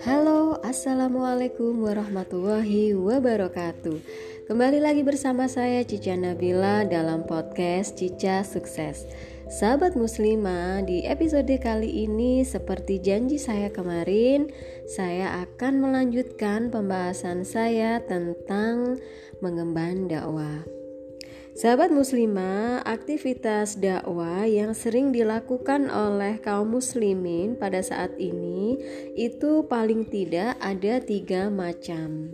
Halo, Assalamualaikum warahmatullahi wabarakatuh. Kembali lagi bersama saya Cica Nabila dalam podcast Cica Sukses. Sahabat muslimah, di episode kali ini seperti janji saya kemarin Saya akan melanjutkan pembahasan saya tentang mengemban dakwah Sahabat muslimah, aktivitas dakwah yang sering dilakukan oleh kaum muslimin pada saat ini itu paling tidak ada tiga macam.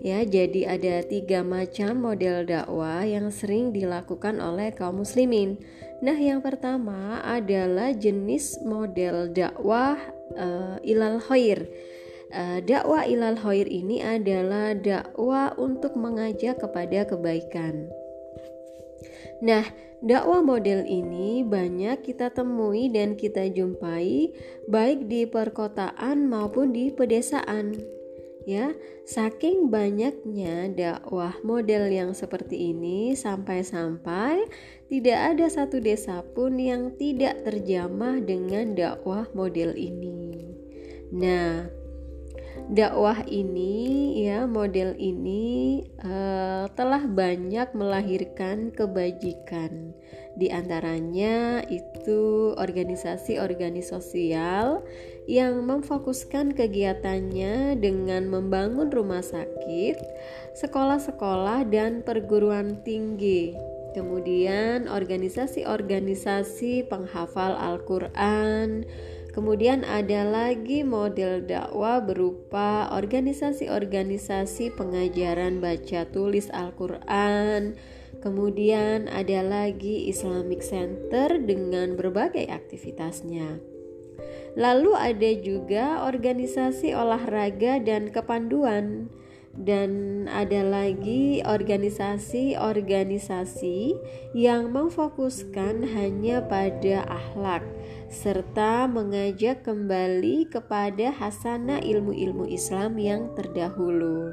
Ya, jadi ada tiga macam model dakwah yang sering dilakukan oleh kaum muslimin. Nah, yang pertama adalah jenis model dakwah uh, ilal khair. Uh, dakwah ilal khair ini adalah dakwah untuk mengajak kepada kebaikan. Nah, dakwah model ini banyak kita temui dan kita jumpai baik di perkotaan maupun di pedesaan. Ya, saking banyaknya dakwah model yang seperti ini sampai-sampai tidak ada satu desa pun yang tidak terjamah dengan dakwah model ini. Nah, dakwah ini ya model ini uh, telah banyak melahirkan kebajikan di antaranya itu organisasi-organisasi sosial yang memfokuskan kegiatannya dengan membangun rumah sakit, sekolah-sekolah dan perguruan tinggi. Kemudian organisasi-organisasi penghafal Al-Qur'an, Kemudian ada lagi model dakwah berupa organisasi-organisasi pengajaran baca tulis Al-Qur'an. Kemudian ada lagi Islamic Center dengan berbagai aktivitasnya. Lalu ada juga organisasi olahraga dan kepanduan dan ada lagi organisasi-organisasi yang memfokuskan hanya pada akhlak serta mengajak kembali kepada hasanah ilmu-ilmu Islam yang terdahulu.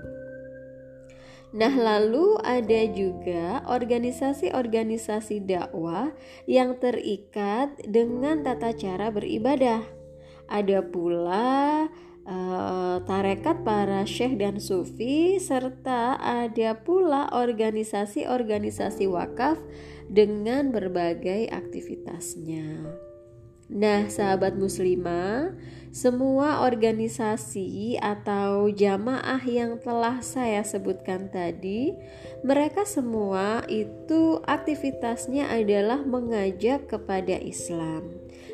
Nah, lalu ada juga organisasi-organisasi dakwah yang terikat dengan tata cara beribadah. Ada pula uh, tarekat para syekh dan sufi serta ada pula organisasi-organisasi wakaf dengan berbagai aktivitasnya. Nah, sahabat muslimah, semua organisasi atau jamaah yang telah saya sebutkan tadi, mereka semua itu aktivitasnya adalah mengajak kepada Islam.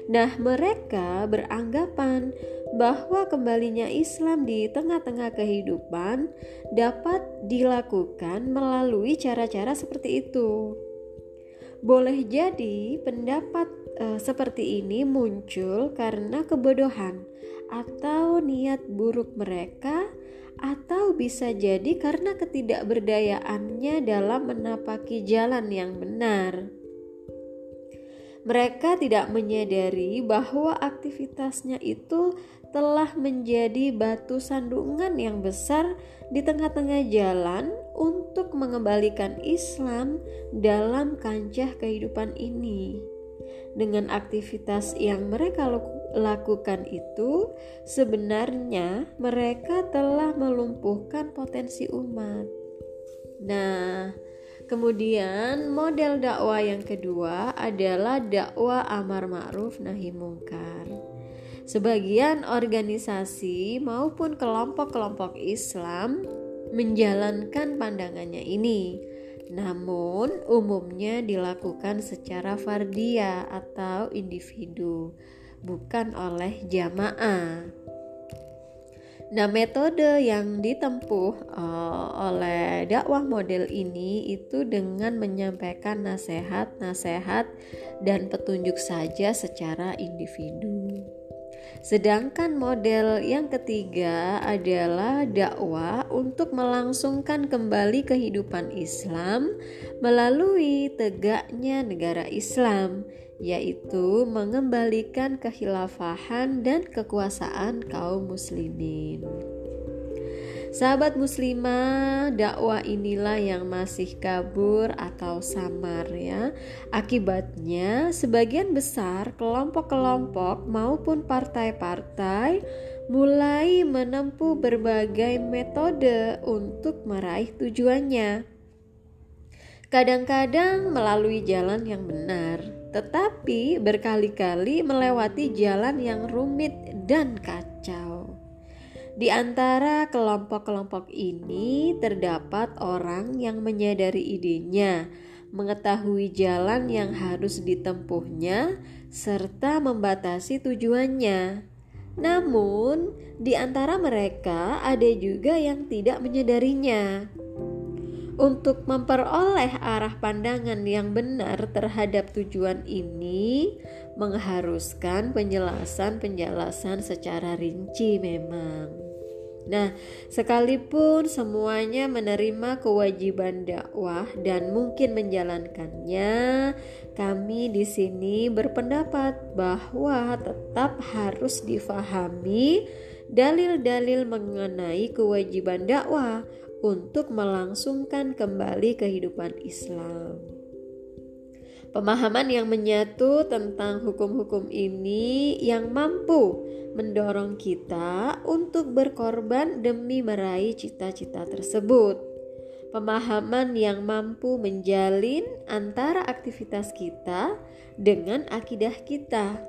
Nah, mereka beranggapan bahwa kembalinya Islam di tengah-tengah kehidupan dapat dilakukan melalui cara-cara seperti itu. Boleh jadi pendapat e, seperti ini muncul karena kebodohan atau niat buruk mereka atau bisa jadi karena ketidakberdayaannya dalam menapaki jalan yang benar. Mereka tidak menyadari bahwa aktivitasnya itu telah menjadi batu sandungan yang besar di tengah-tengah jalan untuk mengembalikan Islam dalam kancah kehidupan ini. Dengan aktivitas yang mereka lakukan itu, sebenarnya mereka telah melumpuhkan potensi umat. Nah, Kemudian model dakwah yang kedua adalah dakwah amar ma'ruf nahi mungkar. Sebagian organisasi maupun kelompok-kelompok Islam menjalankan pandangannya ini. Namun umumnya dilakukan secara fardia atau individu, bukan oleh jamaah. Nah, metode yang ditempuh uh, oleh dakwah model ini itu dengan menyampaikan nasihat-nasihat dan petunjuk saja secara individu. Sedangkan model yang ketiga adalah dakwah untuk melangsungkan kembali kehidupan Islam melalui tegaknya negara Islam yaitu mengembalikan kehilafahan dan kekuasaan kaum muslimin. Sahabat muslimah, dakwah inilah yang masih kabur atau samar ya. Akibatnya, sebagian besar kelompok-kelompok maupun partai-partai mulai menempuh berbagai metode untuk meraih tujuannya. Kadang-kadang melalui jalan yang benar, tetapi berkali-kali melewati jalan yang rumit dan kacau. Di antara kelompok-kelompok ini terdapat orang yang menyadari idenya, mengetahui jalan yang harus ditempuhnya, serta membatasi tujuannya. Namun, di antara mereka ada juga yang tidak menyadarinya. Untuk memperoleh arah pandangan yang benar terhadap tujuan ini, mengharuskan penjelasan-penjelasan secara rinci, memang. Nah, sekalipun semuanya menerima kewajiban dakwah dan mungkin menjalankannya, kami di sini berpendapat bahwa tetap harus difahami dalil-dalil mengenai kewajiban dakwah untuk melangsungkan kembali kehidupan Islam. Pemahaman yang menyatu tentang hukum-hukum ini yang mampu mendorong kita untuk berkorban demi meraih cita-cita tersebut. Pemahaman yang mampu menjalin antara aktivitas kita dengan akidah kita,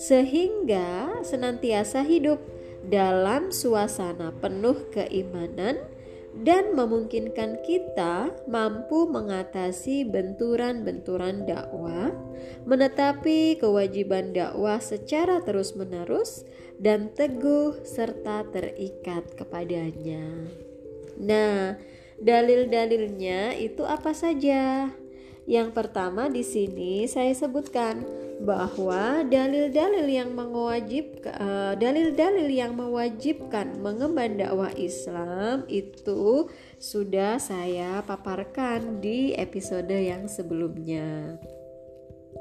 sehingga senantiasa hidup dalam suasana penuh keimanan dan memungkinkan kita mampu mengatasi benturan-benturan dakwah, menetapi kewajiban dakwah secara terus-menerus dan teguh serta terikat kepadanya. Nah, dalil-dalilnya itu apa saja? Yang pertama di sini saya sebutkan bahwa dalil-dalil yang mewajib uh, dalil-dalil yang mewajibkan mengemban dakwah Islam itu sudah saya paparkan di episode yang sebelumnya.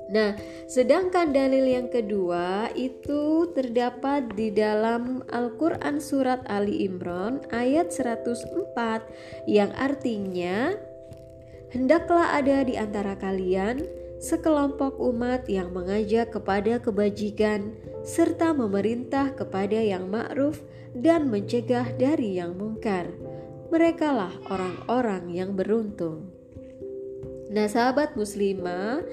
Nah, sedangkan dalil yang kedua itu terdapat di dalam Al-Qur'an surat Ali Imran ayat 104 yang artinya hendaklah ada di antara kalian sekelompok umat yang mengajak kepada kebajikan serta memerintah kepada yang ma'ruf dan mencegah dari yang mungkar. Merekalah orang-orang yang beruntung. Nah, sahabat muslimah,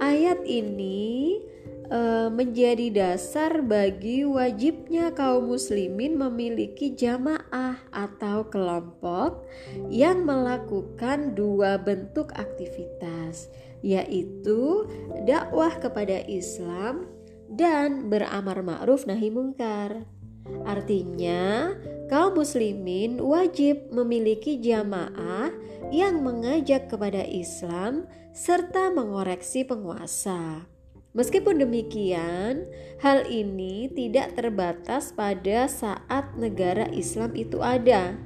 ayat ini e, menjadi dasar bagi wajibnya kaum muslimin memiliki jamaah atau kelompok yang melakukan dua bentuk aktivitas yaitu dakwah kepada Islam dan beramar ma'ruf nahi mungkar. Artinya, kaum muslimin wajib memiliki jamaah yang mengajak kepada Islam serta mengoreksi penguasa. Meskipun demikian, hal ini tidak terbatas pada saat negara Islam itu ada.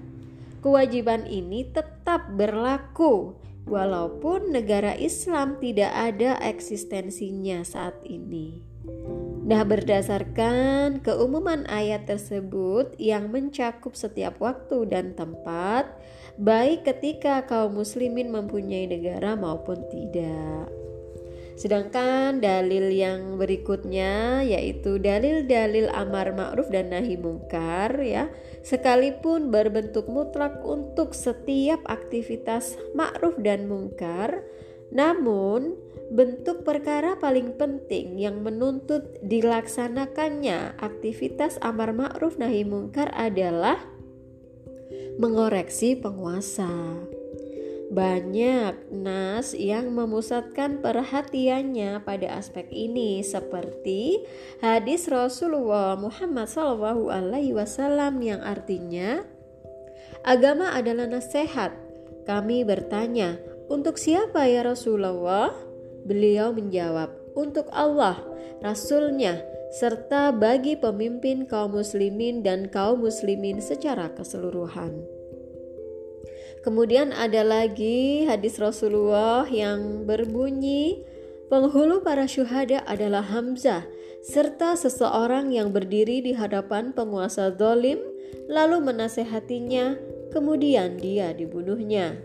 Kewajiban ini tetap berlaku walaupun negara Islam tidak ada eksistensinya saat ini. Nah, berdasarkan keumuman ayat tersebut yang mencakup setiap waktu dan tempat, baik ketika kaum muslimin mempunyai negara maupun tidak. Sedangkan dalil yang berikutnya yaitu dalil-dalil amar ma'ruf dan nahi mungkar ya, sekalipun berbentuk mutlak untuk setiap aktivitas ma'ruf dan mungkar, namun bentuk perkara paling penting yang menuntut dilaksanakannya aktivitas amar ma'ruf nahi mungkar adalah mengoreksi penguasa. Banyak nas yang memusatkan perhatiannya pada aspek ini seperti hadis Rasulullah Muhammad SAW alaihi wasallam yang artinya agama adalah nasihat. Kami bertanya, "Untuk siapa ya Rasulullah?" Beliau menjawab, "Untuk Allah, Rasulnya, serta bagi pemimpin kaum muslimin dan kaum muslimin secara keseluruhan." Kemudian ada lagi hadis Rasulullah yang berbunyi, penghulu para syuhada adalah Hamzah, serta seseorang yang berdiri di hadapan penguasa dolim, lalu menasehatinya, kemudian dia dibunuhnya.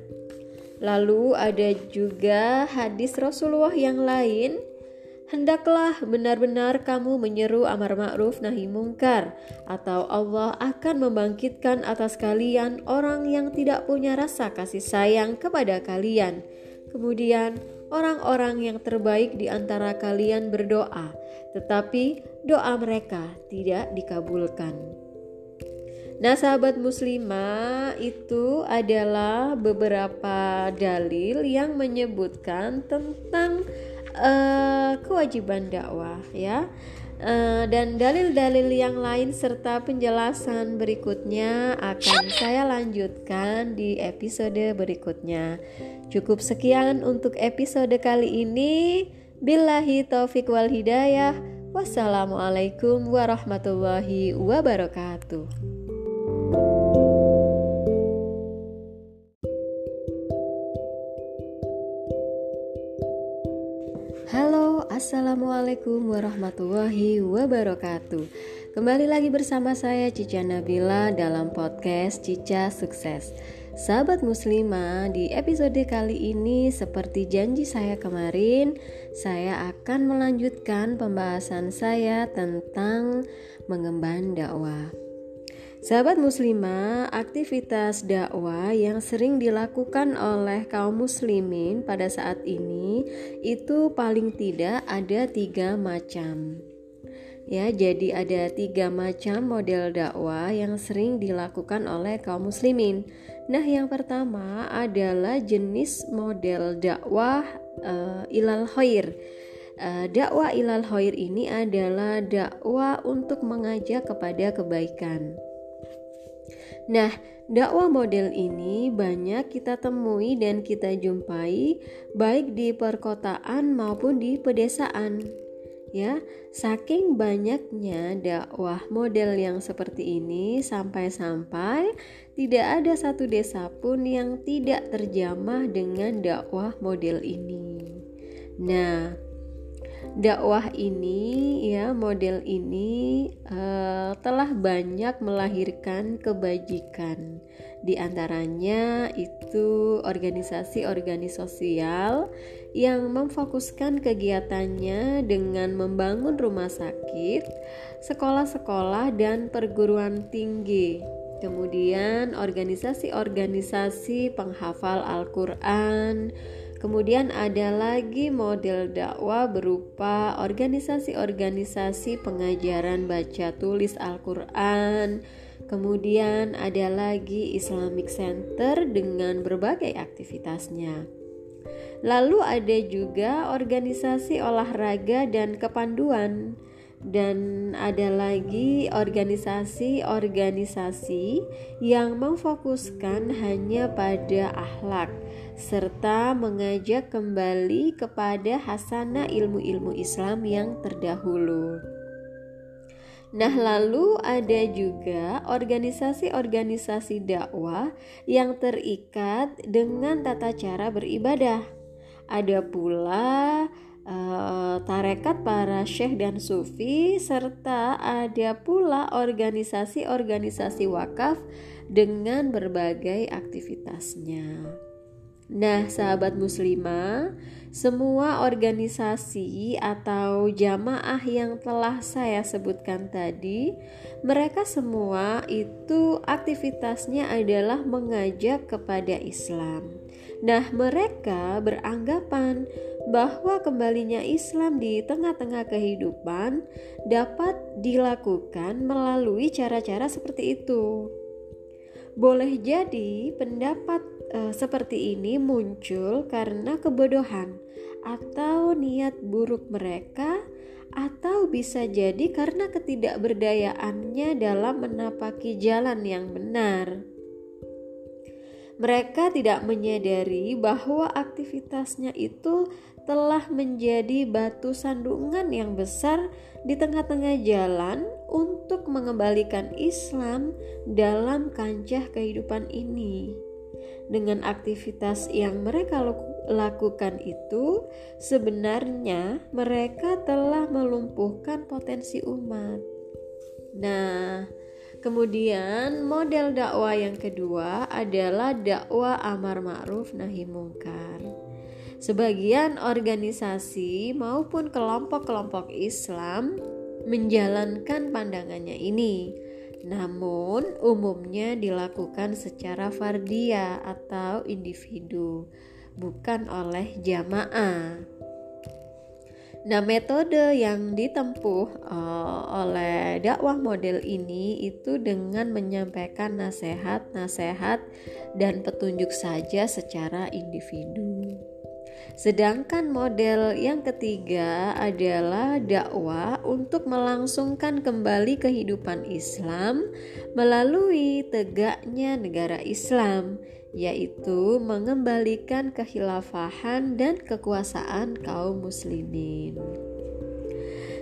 Lalu ada juga hadis Rasulullah yang lain, hendaklah benar-benar kamu menyeru amar ma'ruf nahi mungkar atau Allah akan membangkitkan atas kalian orang yang tidak punya rasa kasih sayang kepada kalian. Kemudian orang-orang yang terbaik di antara kalian berdoa, tetapi doa mereka tidak dikabulkan. Nah, sahabat muslimah, itu adalah beberapa dalil yang menyebutkan tentang uh, kewajiban dakwah ya. Uh, dan dalil-dalil yang lain serta penjelasan berikutnya akan saya lanjutkan di episode berikutnya. Cukup sekian untuk episode kali ini. Billahi taufik wal hidayah. Wassalamualaikum warahmatullahi wabarakatuh. Assalamualaikum warahmatullahi wabarakatuh. Kembali lagi bersama saya Cica Nabila dalam podcast Cica Sukses. Sahabat muslimah, di episode kali ini seperti janji saya kemarin Saya akan melanjutkan pembahasan saya tentang mengemban dakwah Sahabat muslimah, aktivitas dakwah yang sering dilakukan oleh kaum muslimin pada saat ini itu paling tidak ada tiga macam. Ya, jadi ada tiga macam model dakwah yang sering dilakukan oleh kaum muslimin. Nah, yang pertama adalah jenis model dakwah uh, ilal khair. Uh, dakwah ilal khair ini adalah dakwah untuk mengajak kepada kebaikan. Nah, dakwah model ini banyak kita temui dan kita jumpai baik di perkotaan maupun di pedesaan. Ya, saking banyaknya dakwah model yang seperti ini sampai-sampai tidak ada satu desa pun yang tidak terjamah dengan dakwah model ini. Nah, dakwah ini ya model ini uh, telah banyak melahirkan kebajikan di antaranya itu organisasi-organisasi sosial yang memfokuskan kegiatannya dengan membangun rumah sakit, sekolah-sekolah dan perguruan tinggi. Kemudian organisasi-organisasi penghafal Al-Qur'an, Kemudian ada lagi model dakwah berupa organisasi-organisasi pengajaran baca tulis Al-Qur'an. Kemudian ada lagi Islamic Center dengan berbagai aktivitasnya. Lalu ada juga organisasi olahraga dan kepanduan dan ada lagi organisasi-organisasi yang memfokuskan hanya pada akhlak serta mengajak kembali kepada hasanah ilmu-ilmu Islam yang terdahulu. Nah, lalu ada juga organisasi-organisasi dakwah yang terikat dengan tata cara beribadah. Ada pula tarekat para syekh dan sufi serta ada pula organisasi-organisasi wakaf dengan berbagai aktivitasnya. Nah, sahabat muslimah, semua organisasi atau jamaah yang telah saya sebutkan tadi, mereka semua itu aktivitasnya adalah mengajak kepada Islam. Nah, mereka beranggapan bahwa kembalinya Islam di tengah-tengah kehidupan dapat dilakukan melalui cara-cara seperti itu. Boleh jadi pendapat e, seperti ini muncul karena kebodohan atau niat buruk mereka atau bisa jadi karena ketidakberdayaannya dalam menapaki jalan yang benar. Mereka tidak menyadari bahwa aktivitasnya itu telah menjadi batu sandungan yang besar di tengah-tengah jalan untuk mengembalikan Islam dalam kancah kehidupan ini. Dengan aktivitas yang mereka lakukan itu, sebenarnya mereka telah melumpuhkan potensi umat. Nah, kemudian model dakwah yang kedua adalah dakwah amar ma'ruf nahi mungkar. Sebagian organisasi maupun kelompok-kelompok Islam menjalankan pandangannya ini. Namun, umumnya dilakukan secara fardia atau individu, bukan oleh jamaah. Nah, metode yang ditempuh uh, oleh dakwah model ini itu dengan menyampaikan nasihat-nasihat dan petunjuk saja secara individu. Sedangkan model yang ketiga adalah dakwah untuk melangsungkan kembali kehidupan Islam melalui tegaknya negara Islam yaitu mengembalikan kehilafahan dan kekuasaan kaum muslimin.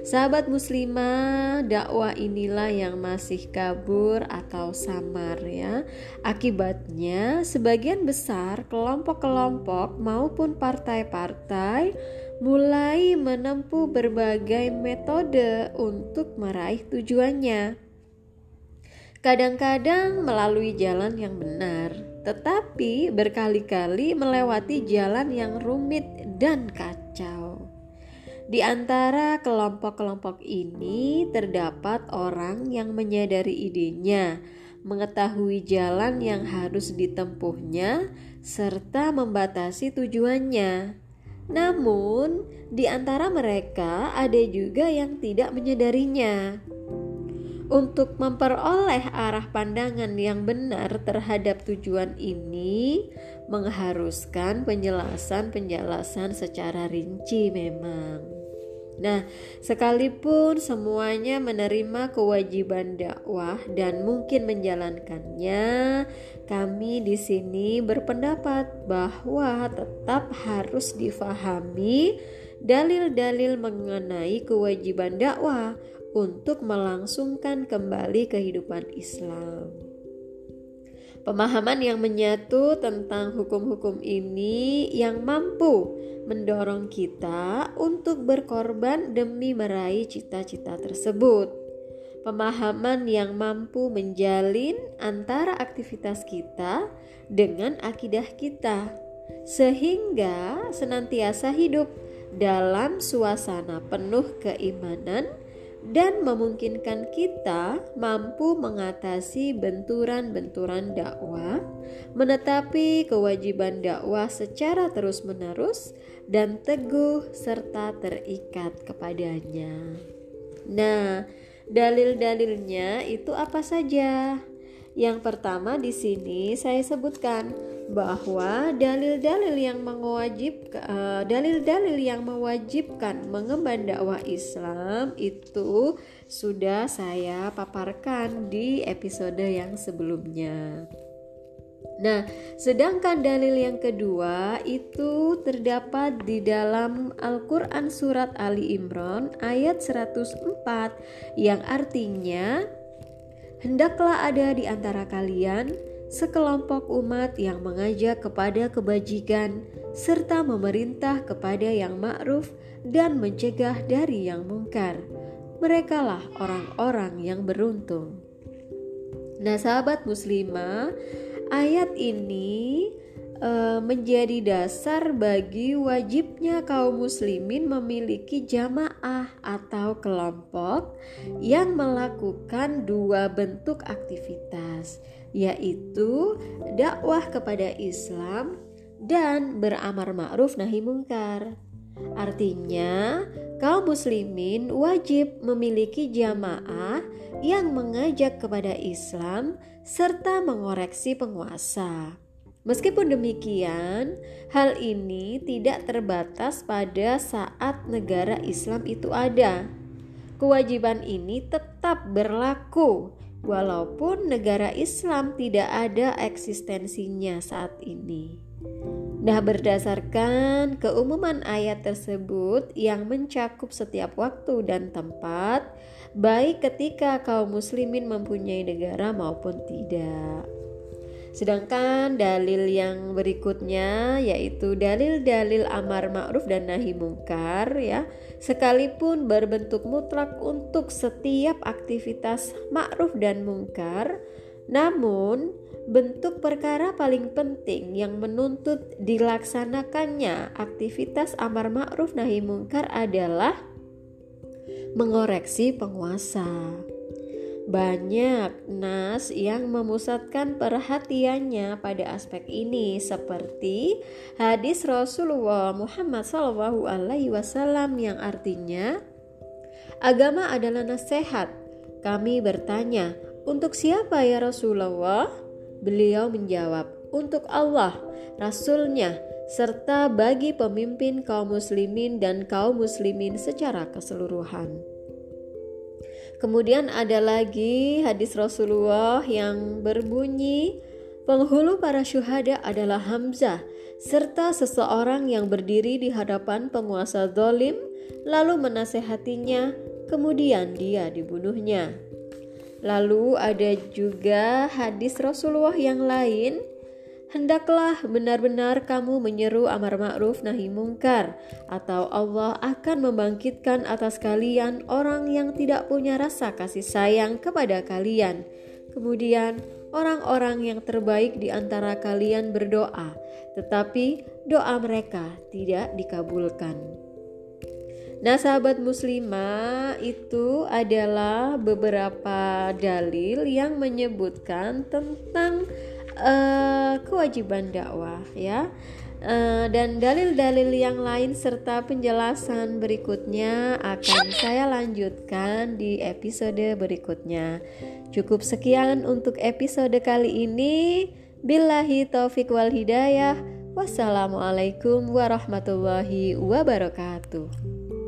Sahabat muslimah, dakwah inilah yang masih kabur atau samar ya. Akibatnya, sebagian besar kelompok-kelompok maupun partai-partai mulai menempuh berbagai metode untuk meraih tujuannya. Kadang-kadang melalui jalan yang benar, tetapi berkali-kali melewati jalan yang rumit dan kacau. Di antara kelompok-kelompok ini terdapat orang yang menyadari idenya, mengetahui jalan yang harus ditempuhnya, serta membatasi tujuannya. Namun, di antara mereka ada juga yang tidak menyadarinya. Untuk memperoleh arah pandangan yang benar terhadap tujuan ini mengharuskan penjelasan-penjelasan secara rinci memang. Nah, sekalipun semuanya menerima kewajiban dakwah dan mungkin menjalankannya, kami di sini berpendapat bahwa tetap harus difahami dalil-dalil mengenai kewajiban dakwah untuk melangsungkan kembali kehidupan Islam. Pemahaman yang menyatu tentang hukum-hukum ini yang mampu mendorong kita untuk berkorban demi meraih cita-cita tersebut. Pemahaman yang mampu menjalin antara aktivitas kita dengan akidah kita, sehingga senantiasa hidup dalam suasana penuh keimanan dan memungkinkan kita mampu mengatasi benturan-benturan dakwah, menetapi kewajiban dakwah secara terus-menerus dan teguh serta terikat kepadanya. Nah, dalil-dalilnya itu apa saja? Yang pertama di sini saya sebutkan bahwa dalil-dalil yang mewajib uh, dalil-dalil yang mewajibkan mengemban dakwah Islam itu sudah saya paparkan di episode yang sebelumnya. Nah, sedangkan dalil yang kedua itu terdapat di dalam Al-Qur'an surat Ali Imran ayat 104 yang artinya Hendaklah ada di antara kalian sekelompok umat yang mengajak kepada kebajikan serta memerintah kepada yang ma'ruf dan mencegah dari yang mungkar. Merekalah orang-orang yang beruntung. Nah, sahabat muslimah, ayat ini uh, menjadi dasar bagi wajibnya kaum muslimin memiliki jamaah atau kelompok yang melakukan dua bentuk aktivitas yaitu dakwah kepada Islam dan beramar ma'ruf nahi mungkar. Artinya, kaum muslimin wajib memiliki jamaah yang mengajak kepada Islam serta mengoreksi penguasa. Meskipun demikian, hal ini tidak terbatas pada saat negara Islam itu ada. Kewajiban ini tetap berlaku walaupun negara Islam tidak ada eksistensinya saat ini. Nah, berdasarkan keumuman ayat tersebut yang mencakup setiap waktu dan tempat, baik ketika kaum muslimin mempunyai negara maupun tidak. Sedangkan dalil yang berikutnya yaitu dalil-dalil amar ma'ruf dan nahi mungkar ya, sekalipun berbentuk mutlak untuk setiap aktivitas ma'ruf dan mungkar, Namun, bentuk perkara paling penting yang menuntut dilaksanakannya aktivitas amar ma'ruf nahi mungkar adalah mengoreksi penguasa. Banyak nas yang memusatkan perhatiannya pada aspek ini seperti hadis Rasulullah Muhammad SAW yang artinya agama adalah nasihat. Kami bertanya, untuk siapa ya Rasulullah? Beliau menjawab, untuk Allah, Rasulnya, serta bagi pemimpin kaum muslimin dan kaum muslimin secara keseluruhan. Kemudian ada lagi hadis Rasulullah yang berbunyi, penghulu para syuhada adalah Hamzah, serta seseorang yang berdiri di hadapan penguasa zalim, lalu menasehatinya, kemudian dia dibunuhnya. Lalu ada juga hadis Rasulullah yang lain Hendaklah benar-benar kamu menyeru amar ma'ruf nahi mungkar atau Allah akan membangkitkan atas kalian orang yang tidak punya rasa kasih sayang kepada kalian. Kemudian orang-orang yang terbaik di antara kalian berdoa, tetapi doa mereka tidak dikabulkan. Nah, sahabat muslimah, itu adalah beberapa dalil yang menyebutkan tentang uh, kewajiban dakwah ya. Uh, dan dalil-dalil yang lain serta penjelasan berikutnya akan saya lanjutkan di episode berikutnya. Cukup sekian untuk episode kali ini. Billahi taufik wal hidayah. Wassalamualaikum warahmatullahi wabarakatuh.